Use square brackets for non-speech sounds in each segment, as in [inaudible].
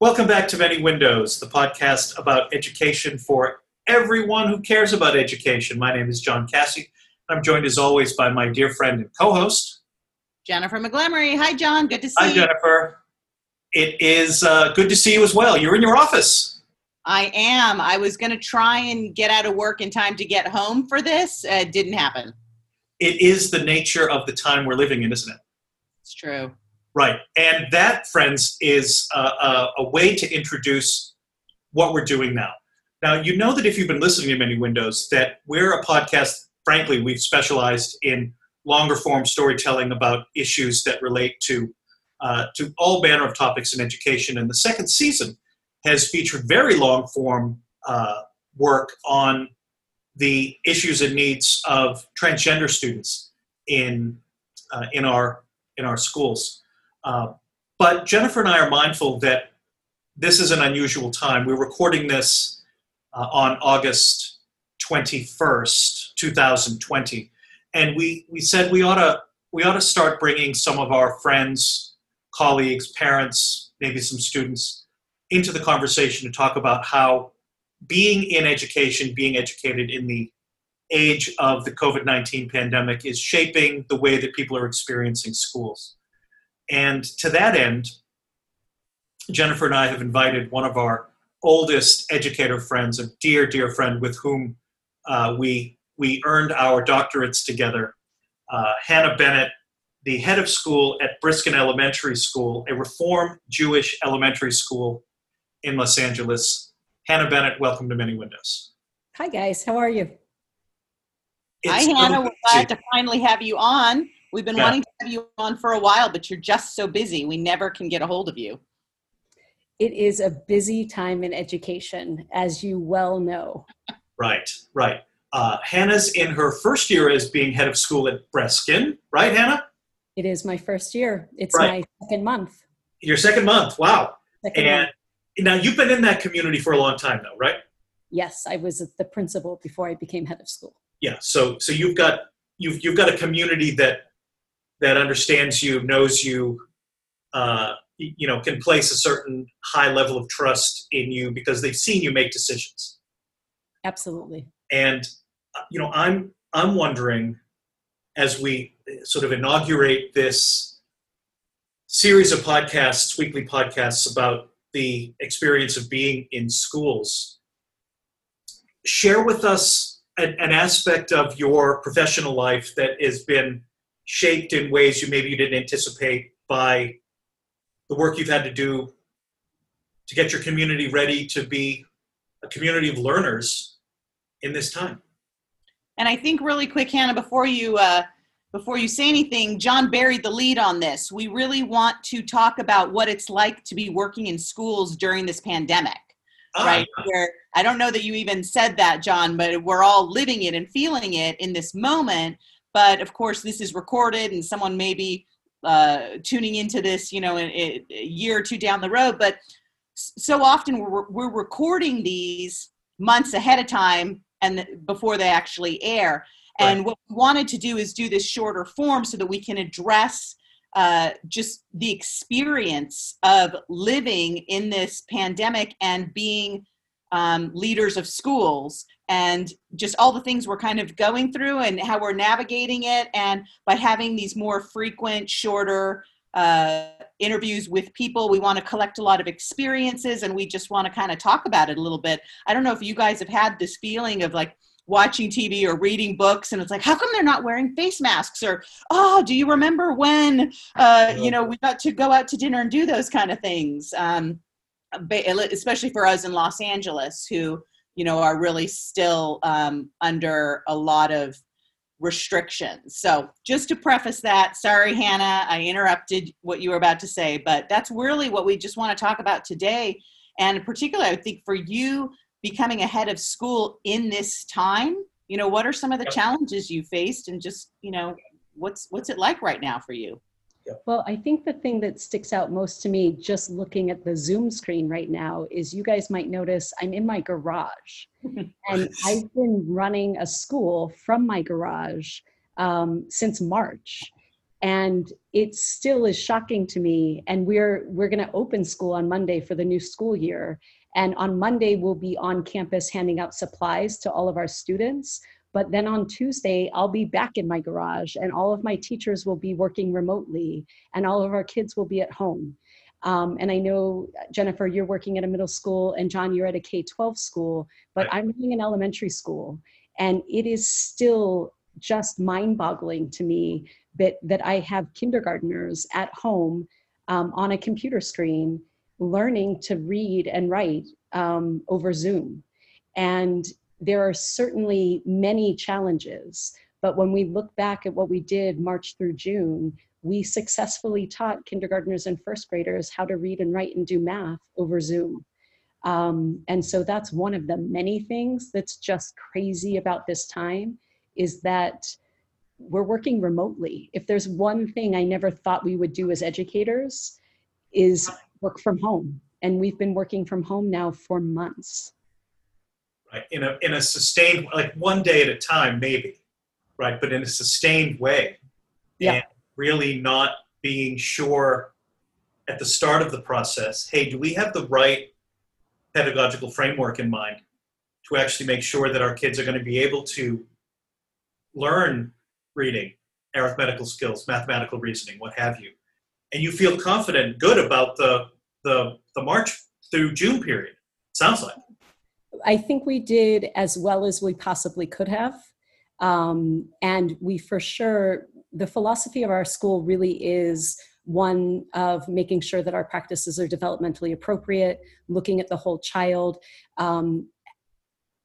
Welcome back to Many Windows, the podcast about education for everyone who cares about education. My name is John Cassie. I'm joined as always by my dear friend and co host, Jennifer McGlamory. Hi, John. Good to see Hi, you. Hi, Jennifer. It is uh, good to see you as well. You're in your office. I am. I was going to try and get out of work in time to get home for this. Uh, it didn't happen. It is the nature of the time we're living in, isn't it? It's true. Right. And that, friends, is a, a, a way to introduce what we're doing now. Now, you know that if you've been listening to Many Windows, that we're a podcast, frankly, we've specialized in longer form storytelling about issues that relate to, uh, to all manner of topics in education. And the second season has featured very long form uh, work on the issues and needs of transgender students in, uh, in, our, in our schools. Uh, but Jennifer and I are mindful that this is an unusual time. We're recording this uh, on August 21st, 2020, and we, we said we ought to we ought to start bringing some of our friends, colleagues, parents, maybe some students into the conversation to talk about how being in education, being educated in the age of the COVID 19 pandemic is shaping the way that people are experiencing schools. And to that end, Jennifer and I have invited one of our oldest educator friends, a dear, dear friend with whom uh, we, we earned our doctorates together, uh, Hannah Bennett, the head of school at Briskin Elementary School, a Reform Jewish elementary school in Los Angeles. Hannah Bennett, welcome to Many Windows. Hi, guys. How are you? Hi, Hannah. We're good to see glad to finally have you on. We've been Yeah. wanting to have you on for a while, but you're just so busy. We never can get a hold of you. It is a busy time in education, as you well know. Right, right. Uh, Hannah's in her first year as being head of school at Breskin, right, Hannah? It is my first year. It's Right. my second month. Your second month. Wow. Second And month. now you've been in that community for a long time, though, right? Yes, I was the principal before I became head of school. Yeah. So, so you've got you've you've got a community that that understands you, knows you, uh, you know, can place a certain high level of trust in you because they've seen you make decisions. Absolutely. And uh, you know, I'm I'm wondering as we sort of inaugurate this series of podcasts, weekly podcasts about the experience of being in schools. Share with us an, an aspect of your professional life that has been shaped in ways you maybe you didn't anticipate by the work you've had to do to get your community ready to be a community of learners in this time. And I think really quick, Hannah, before you uh, before you say anything, John buried the lead on this. We really want to talk about what it's like to be working in schools during this pandemic, Ah, right? Where I don't know that you even said that, John, but we're all living it and feeling it in this moment. But of course, this is recorded, and someone may be uh, tuning into this, you know, in a year or two down the road. But so often we're, we're recording these months ahead of time and before they actually air. And what we wanted to do is do this shorter form so that we can address uh, just the experience of living in this pandemic and being um, leaders of schools and just all the things we're kind of going through and how we're navigating it. And by having these more frequent, shorter uh, interviews with people, we want to collect a lot of experiences and we just want to kind of talk about it a little bit. I don't know if you guys have had this feeling of like, watching TV or reading books, and it's like, how come they're not wearing face masks? Or, oh, do you remember when, uh, you know, we got to go out to dinner and do those kind of things? Um, especially for us in Los Angeles, who, you know, are really still um, under a lot of restrictions. So, just to preface that, sorry, Hannah, I interrupted what you were about to say, but that's really what we just want to talk about today. And particularly, I think for you, becoming a head of school in this time you know what are some of the Yep. challenges you faced and just you know what's what's it like right now for you Well, I think the thing that sticks out most to me, just looking at the Zoom screen right now, is you guys might notice I'm in my garage. [laughs] and I've been running a school from my garage um, since March. And it still is shocking to me and we're we're going to open school on monday for the new school year and on monday we'll be on campus handing out supplies to all of our students but then on tuesday i'll be back in my garage and all of my teachers will be working remotely and all of our kids will be at home. Um, and i know jennifer you're working at a middle school and john you're at a k-12 school but Right. i'm running an elementary school. And it is still just mind-boggling to me that that I have kindergarteners at home um, on a computer screen learning to read and write um, over Zoom, and there are certainly many challenges. But when we look back at what we did March through June, we successfully taught kindergarteners and first graders how to read and write and do math over Zoom. Um, and so that's one of the many things that's just crazy about this time is that we're working remotely. If there's one thing I never thought we would do as educators is work from home. And we've been working from home now for months. Right? In a in a sustained, like one day at a time, maybe, right? But in a sustained way, Yeah. and really not being sure at the start of the process. Hey, do we have the right pedagogical framework in mind to actually make sure that our kids are going to be able to learn reading, arithmetical skills, mathematical reasoning, what have you, and you feel confident, good about the the the March through June period. Sounds like. I think we did as well as we possibly could have. Um, and we for sure, the philosophy of our school really is one of making sure that our practices are developmentally appropriate, looking at the whole child. Um,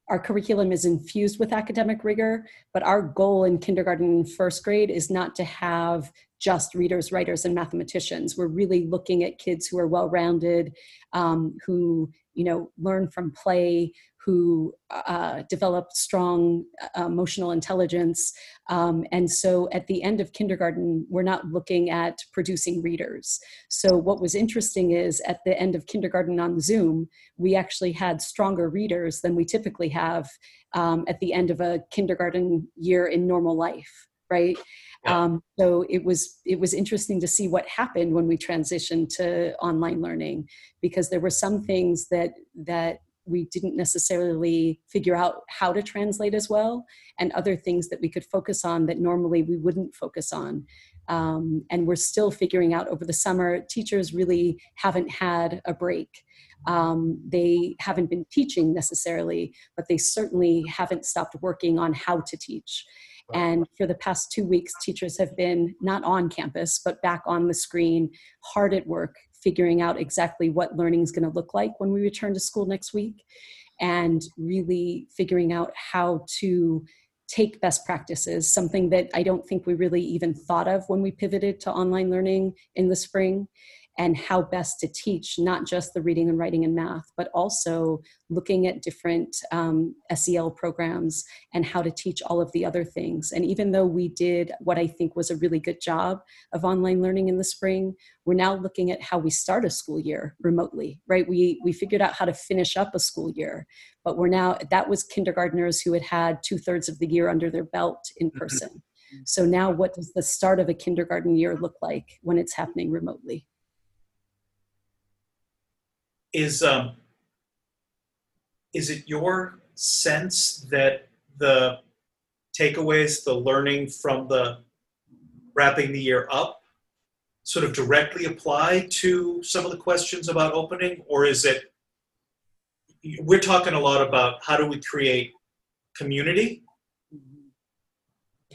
our curriculum is infused with academic rigor, but our goal in kindergarten and first grade is not to have just readers, writers, and mathematicians. We're really looking at kids who are well rounded, um, who you know learn from play who uh, develop strong uh, emotional intelligence. Um, and so at the end of kindergarten we're not looking at producing readers. So what was interesting is at the end of kindergarten on zoom we actually had stronger readers than we typically have um, at the end of a kindergarten year in normal life right? Yeah. um, so it was it was interesting to see what happened when we transitioned to online learning because there were some things that that we didn't necessarily figure out how to translate as well and other things that we could focus on that normally we wouldn't focus on. Um, and we're still figuring out over the summer teachers really haven't had a break. Um, they haven't been teaching necessarily but they certainly haven't stopped working on how to teach. And for the past two weeks, teachers have been not on campus, but back on the screen, hard at work, figuring out exactly what learning is going to look like when we return to school next week, and really figuring out how to take best practices, something that I don't think we really even thought of when we pivoted to online learning in the spring, and how best to teach not just the reading and writing and math, but also looking at different um, SEL programs and how to teach all of the other things. And even though we did what I think was a really good job of online learning in the spring, we're now looking at how we start a school year remotely, right? We, we figured out how to finish up a school year, but we're now, that was kindergartners who had had two thirds of the year under their belt in person. So now what does the start of a kindergarten year look like when it's happening remotely? Is um, is it your sense that the takeaways, the learning from the wrapping the year up, sort of directly apply to some of the questions about opening, or is it? We're talking a lot about how do we create community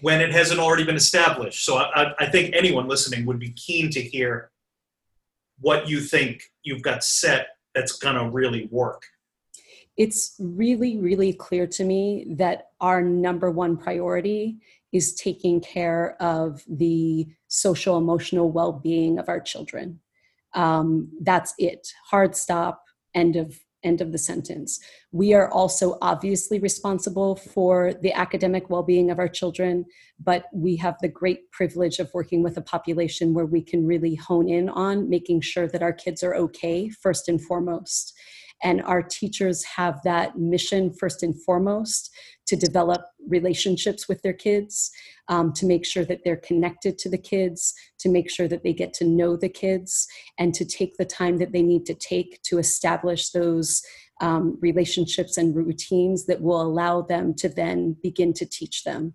when it hasn't already been established. So I, I- think anyone listening would be keen to hear what you think you've got set that's going to really work. it's really, really clear to me that our number one priority is taking care of the social emotional well-being of our children. Um, that's it. Hard stop. End of end of the sentence. We are also obviously responsible for the academic well-being of our children, but we have the great privilege of working with a population where we can really hone in on making sure that our kids are okay first and foremost And our teachers have that mission first and foremost to develop relationships with their kids, um, to make sure that they're connected to the kids, to make sure that they get to know the kids, and to take the time that they need to take to establish those um, relationships and routines that will allow them to then begin to teach them.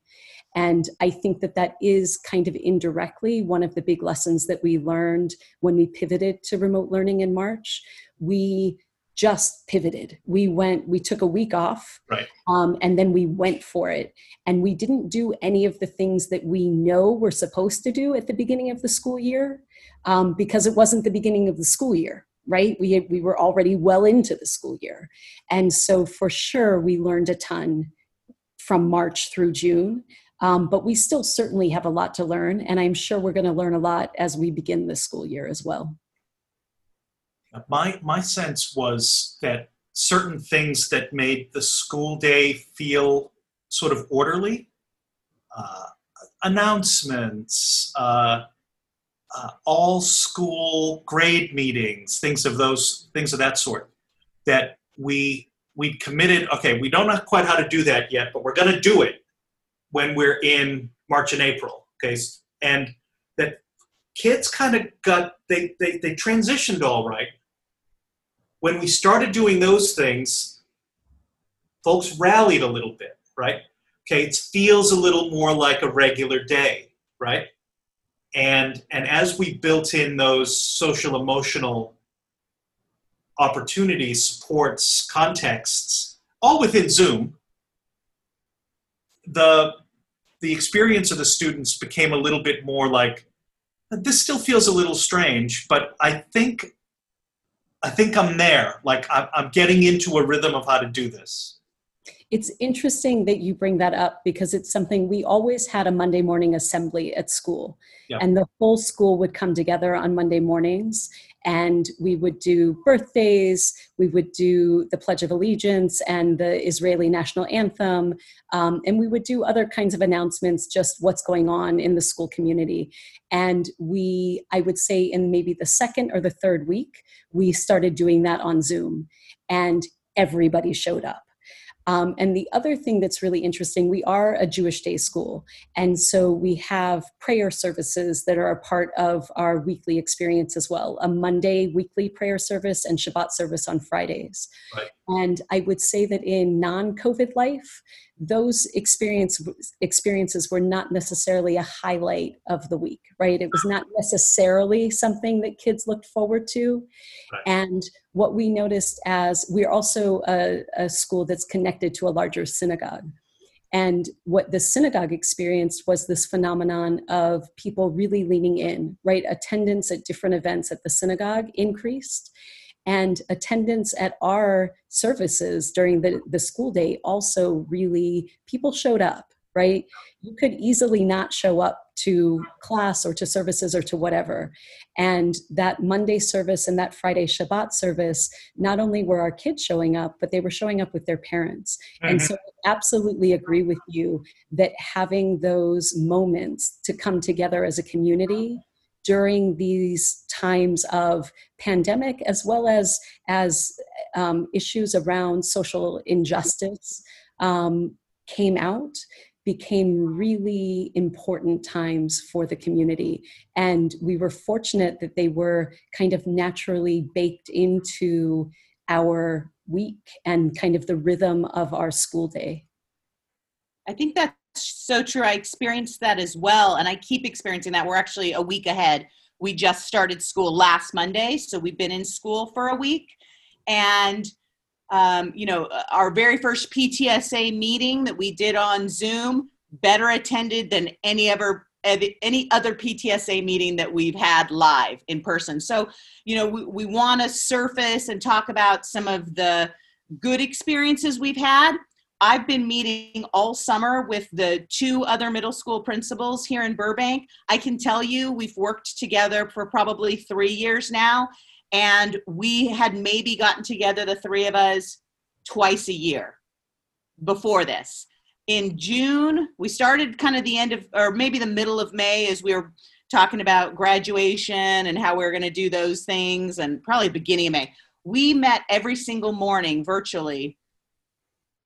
And I think that that is kind of indirectly one of the big lessons that we learned when we pivoted to remote learning in March. We just pivoted. We went, we took a week off, right. um, and then we went for it. And we didn't do any of the things that we know we're supposed to do at the beginning of the school year um, because it wasn't the beginning of the school year right we we were already well into the school year and so for sure we learned a ton from march through june um, but we still certainly have a lot to learn, and I'm sure we're going to learn a lot as we begin this school year as well. My my sense was that certain things that made the school day feel sort of orderly, uh, announcements, uh, uh, all school grade meetings, things of those things of that sort, that we we committed. Okay, we don't know quite how to do that yet, but we're going to do it when we're in March and April. Okay, and that kids kind of got they, they they transitioned all right. When we started doing those things, folks rallied a little bit, right? Okay, it feels a little more like a regular day, right? And and as we built in those social emotional opportunities, supports, contexts, all within Zoom, the the experience of the students became a little bit more like this still feels a little strange but i think i think i'm there. Like i'm, I'm getting into a rhythm of how to do this. It's interesting that you bring that up because it's something we always had a Monday morning assembly at school. And the whole school would come together on Monday mornings and we would do birthdays, we would do the Pledge of Allegiance and the Israeli national anthem, um, and we would do other kinds of announcements, just what's going on in the school community. And we, I would say, in maybe the second or the third week, we started doing that on Zoom, and everybody showed up. Um, and the other thing that's really interesting, we are a Jewish day school. And so we have prayer services that are a part of our weekly experience as well a Monday weekly prayer service and Shabbat service on Fridays. Right. And I would say that in non COVID life, those experience, experiences were not necessarily a highlight of the week, right? It was not necessarily something that kids looked forward to. Right. And what we noticed as we're also a, a school that's connected to a larger synagogue. And what the synagogue experienced was this phenomenon of people really leaning in, right? Attendance at different events at the synagogue increased and attendance at our services during the, the school day also really people showed up right? You could easily not show up to class or to services or to whatever. And that monday service and that friday shabbat service not only were our kids showing up but they were showing up with their parents. Mm-hmm. and so i absolutely agree with you that having those moments to come together as a community during these times of pandemic as well as as um, issues around social injustice um, came out became really important times for the community and we were fortunate that they were kind of naturally baked into our week and kind of the rhythm of our school day i think that's so true. I experienced that as well, and I keep experiencing that. We're actually a week ahead. We just started school last Monday, so we've been in school for a week. And, um, you know, our very first PTSA meeting that we did on Zoom, better attended than any ever any other PTSA meeting that we've had live in person. So, you know, we, we want to surface and talk about some of the good experiences we've had I've been meeting all summer with the two other middle school principals here in Burbank. I can tell you we've worked together for probably three years now, and we had maybe gotten together, the three of us, twice a year before this. In June, we started kind of the end of, or maybe the middle of May, as we were talking about graduation and how we we're going to do those things, and probably beginning of May we met every single morning virtually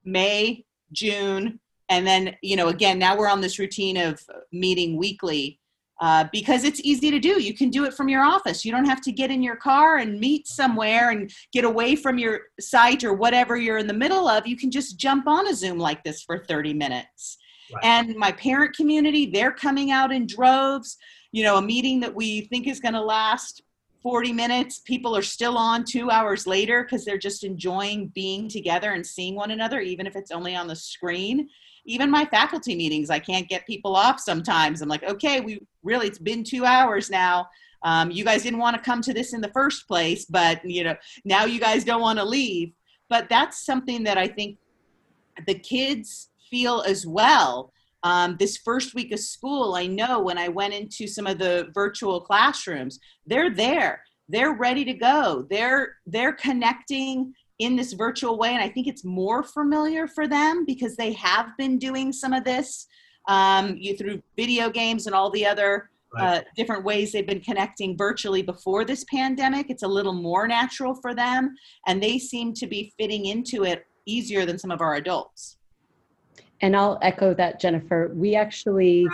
may june and then you know again now we're on this routine of meeting weekly uh, because it's easy to do. You can do it from your office. You don't have to get in your car and meet somewhere and get away from your site or whatever you're in the middle of. You can just jump on a zoom like this for 30 minutes. Right. and my parent community they're coming out in droves. You know a meeting that we think is going to last 40 minutes people are still on two hours later because they're just enjoying being together and seeing one another even if it's only on the screen even my faculty meetings, I can't get people off sometimes. I'm like, okay, we really, it's been two hours now. Um, you guys didn't want to come to this in the first place, but you know, now you guys don't want to leave. But that's something that I think the kids feel as well. Um, this first week of school, I know when I went into some of the virtual classrooms, they're there. They're ready to go. They're they're connecting in this virtual way. And I think it's more familiar for them because they have been doing some of this um, you through video games and all the other right. uh, different ways they've been connecting virtually before this pandemic. It's a little more natural for them, and they seem to be fitting into it easier than some of our adults. And I'll echo that, Jennifer. We actually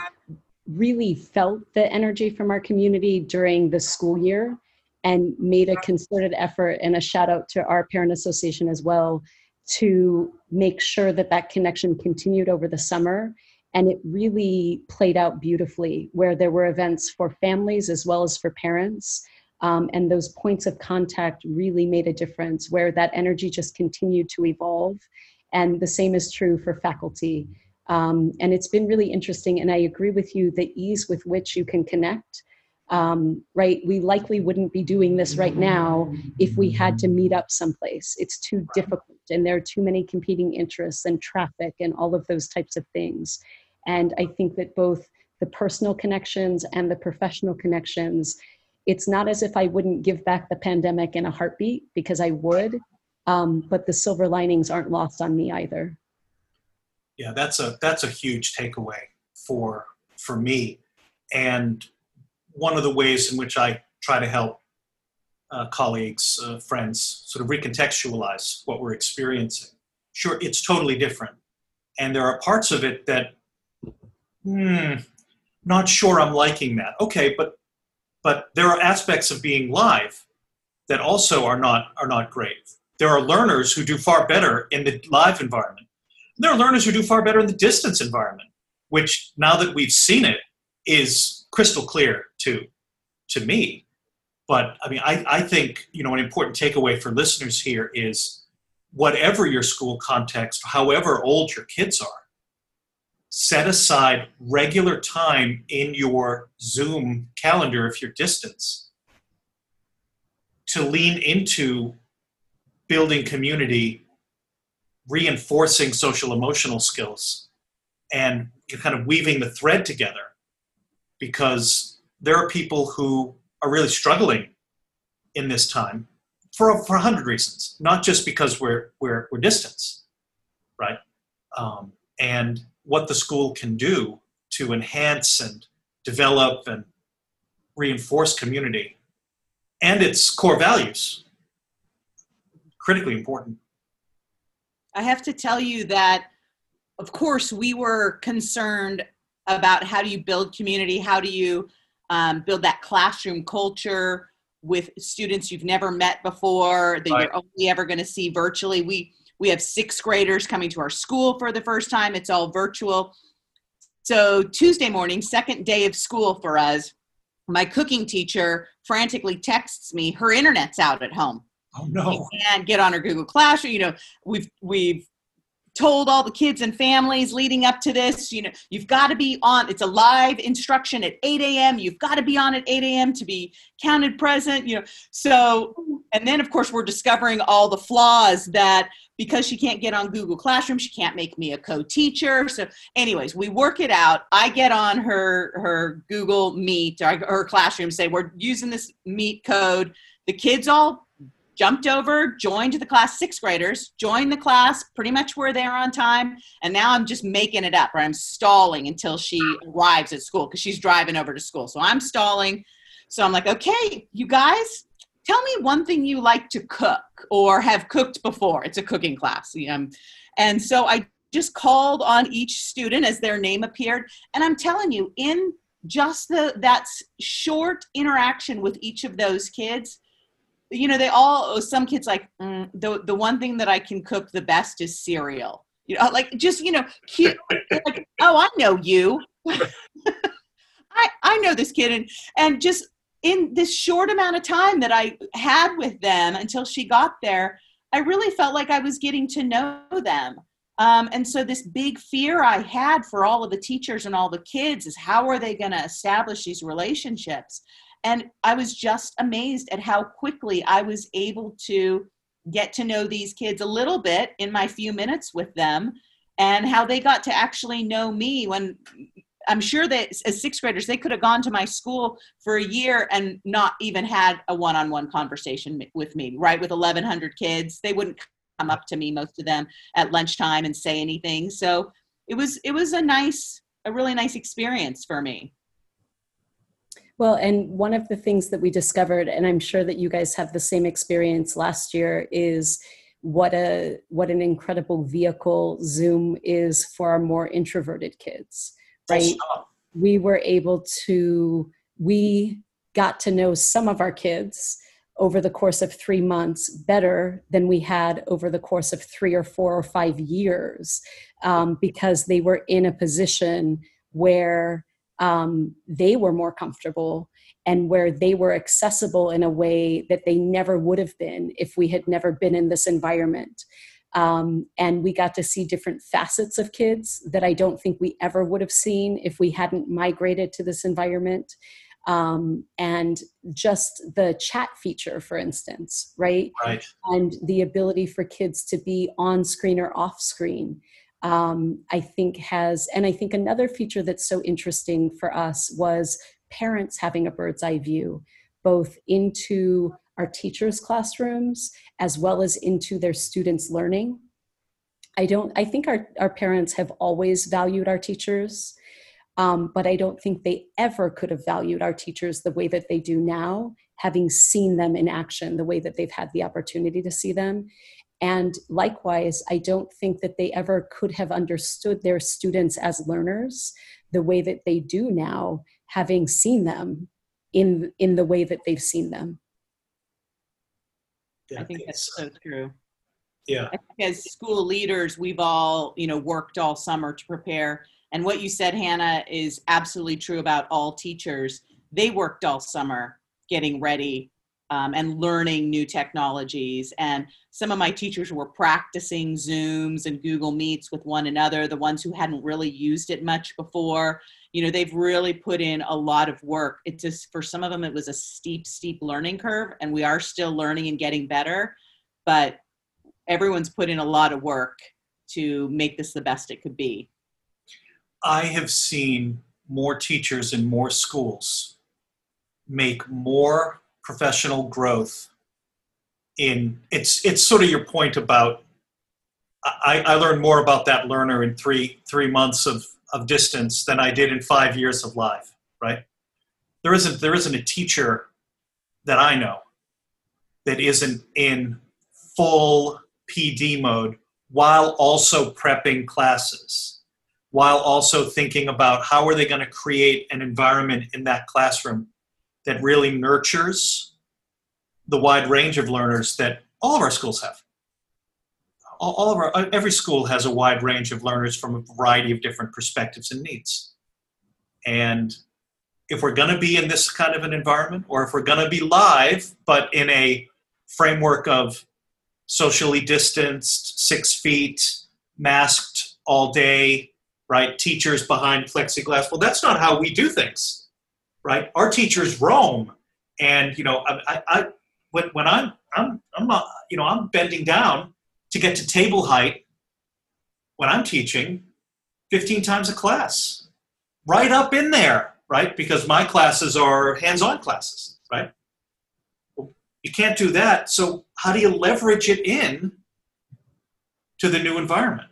really felt the energy from our community during the school year and made a concerted effort and a shout out to our parent association as well to make sure that that connection continued over the summer. And it really played out beautifully where there were events for families as well as for parents. Um, and those points of contact really made a difference where that energy just continued to evolve. And the same is true for faculty. Um, and it's been really interesting and i agree with you the ease with which you can connect um, right? We likely wouldn't be doing this right now if we had to meet up someplace. It's too difficult, and there are too many competing interests and traffic and all of those types of things. And I think that both the personal connections and the professional connections, it's not as if I wouldn't give back the pandemic in a heartbeat because I would, um, but the silver linings aren't lost on me either. Yeah, that's a that's a huge takeaway for for me, and one of the ways in which I try to help uh, colleagues, uh, friends, sort of recontextualize what we're experiencing. Sure, it's totally different. And there are parts of it that, hmm, not sure I'm liking that. Okay, but but there are aspects of being live that also are not are not great. There are learners who do far better in the live environment. There are learners who do far better in the distance environment, which now that we've seen it is crystal clear to to me. But I mean, I, I think you know an important takeaway for listeners here is whatever your school context, however old your kids are, set aside regular time in your Zoom calendar if you're distance to lean into building community, reinforcing social emotional skills, and kind of weaving the thread together because there are people who are really struggling in this time for, for a hundred reasons, not just because we're, we're, we're distance, right? Um, and what the school can do to enhance and develop and reinforce community and its core values. Critically important. I have to tell you that, of course, we were concerned about how do you build community how do you um, build that classroom culture with students you've never met before that right. you're only ever going to see virtually. We we have sixth graders coming to our school for the first time. It's all virtual. So tuesday morning second day of school for us my cooking teacher frantically texts me her internet's out at home. Oh no. and get on her google classroom. You know we've we've told all the kids and families leading up to this you know you've got to be on it's a live instruction at 8 a.m you've got to be on at 8 a.m to be counted present you know. So and then of course we're discovering all the flaws that because she can't get on google classroom she can't make me a co-teacher. So anyways we work it out. I get on her her google meet or her classroom say we're using this meet code. The kids all jumped over, joined the class, sixth graders, joined the class, pretty much were there on time. And now I'm just making it up, or I'm stalling until she arrives at school because she's driving over to school. So I'm stalling. So I'm like, okay, you guys, tell me one thing you like to cook or have cooked before. It's a cooking class. And so I just called on each student as their name appeared. And I'm telling you, in just the that short interaction with each of those kids, you know, they all some kids like mm, the the one thing that I can cook the best is cereal. You know, like just you know, cute. [laughs] like, oh, I know you. [laughs] I I know this kid, and and just in this short amount of time that I had with them until she got there, I really felt like I was getting to know them. Um, and so, this big fear I had for all of the teachers and all the kids is how are they going to establish these relationships? And I was just amazed at how quickly I was able to get to know these kids a little bit in my few minutes with them and how they got to actually know me when I'm sure that as sixth graders, they could have gone to my school for a year and not even had a one on one conversation with me, right? With 1,100 kids, they wouldn't come up to me, most of them, at lunchtime and say anything. So it was, it was a nice, a really nice experience for me. Well, and one of the things that we discovered, and I'm sure that you guys have the same experience last year, is what a what an incredible vehicle Zoom is for our more introverted kids right? we were able to we got to know some of our kids over the course of three months better than we had over the course of three or four or five years um, because they were in a position where um, they were more comfortable and where they were accessible in a way that they never would have been if we had never been in this environment. Um, and we got to see different facets of kids that I don't think we ever would have seen if we hadn't migrated to this environment. Um, and just the chat feature, for instance, right? Right. And the ability for kids to be on screen or off screen. Um, I think has, and I think another feature that's so interesting for us was parents having a bird's eye view, both into our teachers' classrooms as well as into their students' learning. I don't, I think our, our parents have always valued our teachers, um, but I don't think they ever could have valued our teachers the way that they do now, having seen them in action, the way that they've had the opportunity to see them. And likewise, I don't think that they ever could have understood their students as learners the way that they do now, having seen them in, in the way that they've seen them. Yeah, I think that's so true. Yeah. as school leaders, we've all, you know, worked all summer to prepare. And what you said, Hannah, is absolutely true about all teachers. They worked all summer getting ready um, and learning new technologies. And some of my teachers were practicing Zooms and Google Meets with one another, the ones who hadn't really used it much before. You know, they've really put in a lot of work. It just, for some of them, it was a steep, steep learning curve, and we are still learning and getting better. But everyone's put in a lot of work to make this the best it could be. I have seen more teachers in more schools make more professional growth in it's it's sort of your point about I, I learned more about that learner in three three months of, of distance than I did in five years of life, right? There isn't there isn't a teacher that I know that isn't in full PD mode while also prepping classes, while also thinking about how are they going to create an environment in that classroom that really nurtures the wide range of learners that all of our schools have. All, of our uh, every school has a wide range of learners from a variety of different perspectives and needs. And if we're going to be in this kind of an environment, or if we're going to be live but in a framework of socially distanced, six feet, masked all day, right? Teachers behind plexiglass. Well, that's not how we do things right? Our teachers roam, and you know, I, I when, when I'm I'm I'm you know I'm bending down to get to table height when I'm teaching 15 times a class, right up in there, right? Because my classes are hands-on classes, right? You can't do that. So how do you leverage it in to the new environment?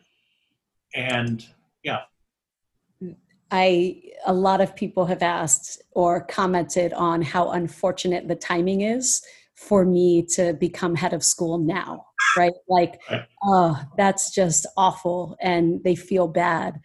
And yeah. I a lot of people have asked or commented on how unfortunate the timing is for me to become head of school now, right? Like, oh, that's just awful. And they feel bad.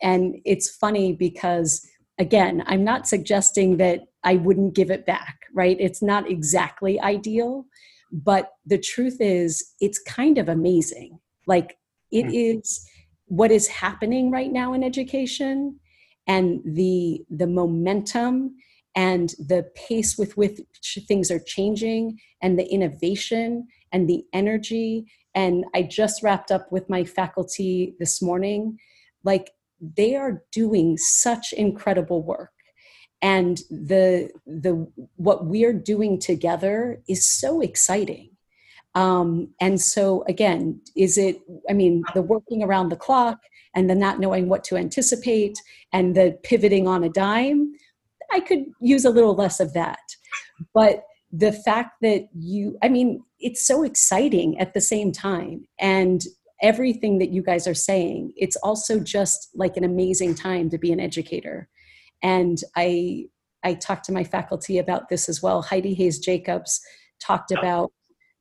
And it's funny because, again, I'm not suggesting that I wouldn't give it back, right? It's not exactly ideal. But the truth is, it's kind of amazing. Like, it Hmm. is what is happening right now in education and the the momentum and the pace with which things are changing and the innovation and the energy. And i just wrapped up with my faculty this morning. Like they are doing such incredible work. And the the what we're doing together is so exciting. Um, and so again is it i mean the working around the clock and the not knowing what to anticipate and the pivoting on a dime i could use a little less of that. But the fact that you i mean it's so exciting at the same time. And everything that you guys are saying it's also just like an amazing time to be an educator. And i i talked to my faculty about this as well. Heidi hayes jacobs talked about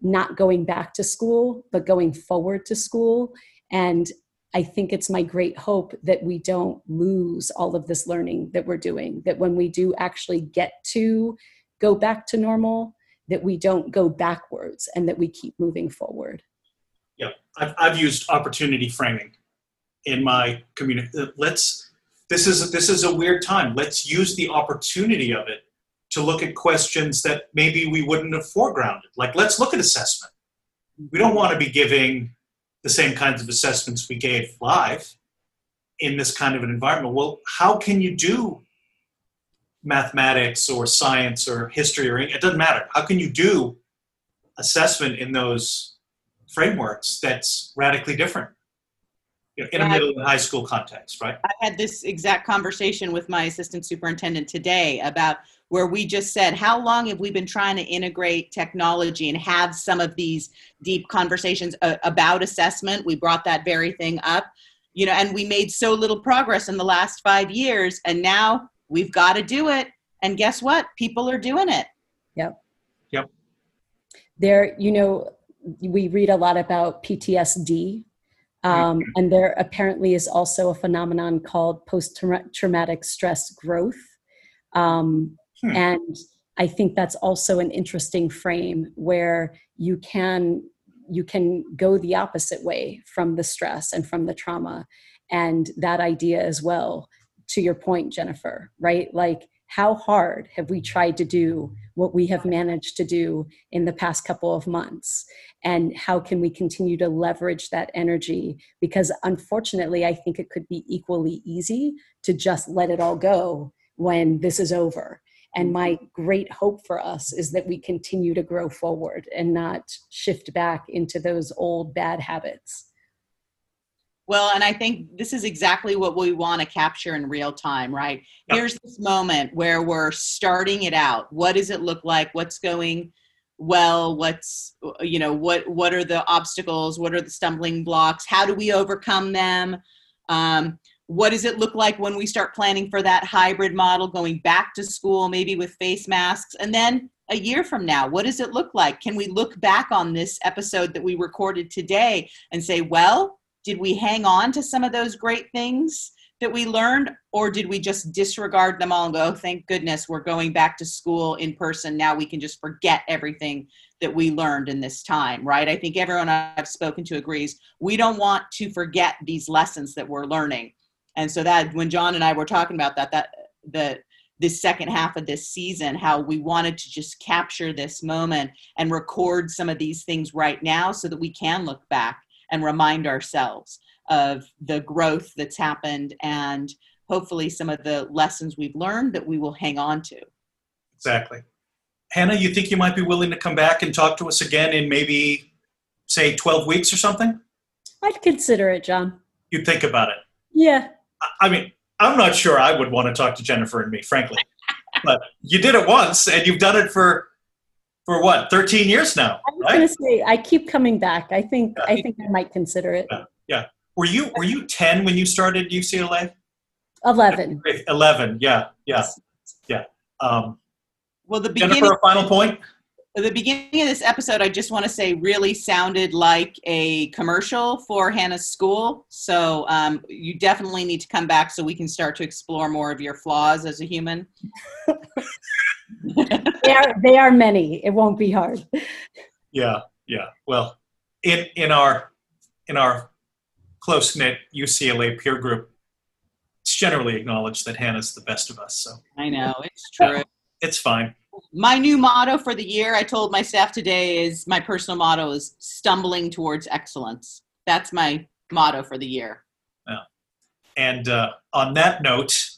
not going back to school but going forward to school. And I think it's my great hope that we don't lose all of this learning that we're doing, that when we do actually get to go back to normal, that we don't go backwards and that we keep moving forward. Yeah, I've, I've used opportunity framing in my community. Uh, let's this is this is a weird time. Let's use the opportunity of it to look at questions that maybe we wouldn't have foregrounded. Like let's look at assessment. We don't want to be giving the same kinds of assessments we gave live in this kind of an environment. Well, how can you do mathematics or science or history or it doesn't matter. How can you do assessment in those frameworks that's radically different you know, in a Yeah. middle and high school context, right? I had this exact conversation with my assistant superintendent today about where we just said, how long have we been trying to integrate technology and have some of these deep conversations uh, about assessment? We brought that very thing up, you know, and we made so little progress in the last five years, and now we've got to do it. And guess what? People are doing it. Yep. Yep. There, you know, we read a lot about PTSD, um, and there apparently is also a phenomenon called post traumatic stress growth. Um, Hmm. And I think that's also an interesting frame where you can you can go the opposite way from the stress and from the trauma and that idea as well to your point jennifer right like how hard have we tried to do what we have managed to do in the past couple of months? And how can we continue to leverage that energy? Because unfortunately i think it could be equally easy to just let it all go when this is over. And my great hope for us is that we continue to grow forward and not shift back into those old bad habits. Well, and I think this is exactly what we want to capture in real time, right? Yep. Here's this moment where we're starting it out. What does it look like? What's going well? What's you know, what what are the obstacles? What are the stumbling blocks? How do we overcome them? Um, what does it look like when we start planning for that hybrid model going back to school maybe with face masks and then a year from now what does it look like can we look back on this episode that we recorded today and say well did we hang on to some of those great things that we learned or did we just disregard them all and go oh, thank goodness we're going back to school in person. Now we can just forget everything that we learned in this time right? I think everyone i've spoken to agrees. We don't want to forget these lessons that we're learning. And so that when john and i were talking about that that the this second half of this season how we wanted to just capture this moment and record some of these things right now so that we can look back and remind ourselves of the growth that's happened and hopefully some of the lessons we've learned that we will hang on to Exactly. Hannah, you think you might be willing to come back and talk to us again in maybe, say, 12 weeks or something? I'd consider it, John. You'd think about it. Yeah. I- I mean, I'm not sure I would want to talk to Jennifer and me, frankly. but you did it once, and you've done it for for what 13 years now, I was right? gonna say I keep coming back. I think Yeah. I think I might consider it. Yeah. Were you were you 10 when you started UCLA? Eleven. 11. Yeah, yeah, yeah. Um, well the Jennifer, beginning a final point. The beginning of this episode, I just want to say, really sounded like a commercial for Hannah's school. So um, you definitely need to come back so we can start to explore more of your flaws as a human. [laughs] they are they are many. It won't be hard. Yeah, yeah. Well, in in our in our close knit UCLA peer group, it's generally acknowledged that Hannah's the best of us. So I know it's true. it's fine. My new motto for the year, I told my staff today, is my personal motto is stumbling towards excellence. That's my motto for the year. Yeah. And uh, on that note,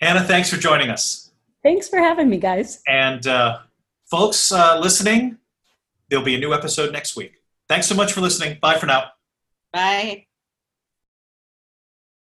Hannah, thanks for joining us. Thanks for having me, guys. And uh, folks uh, listening, there'll be a new episode next week. Thanks so much for listening. Bye for now. Bye.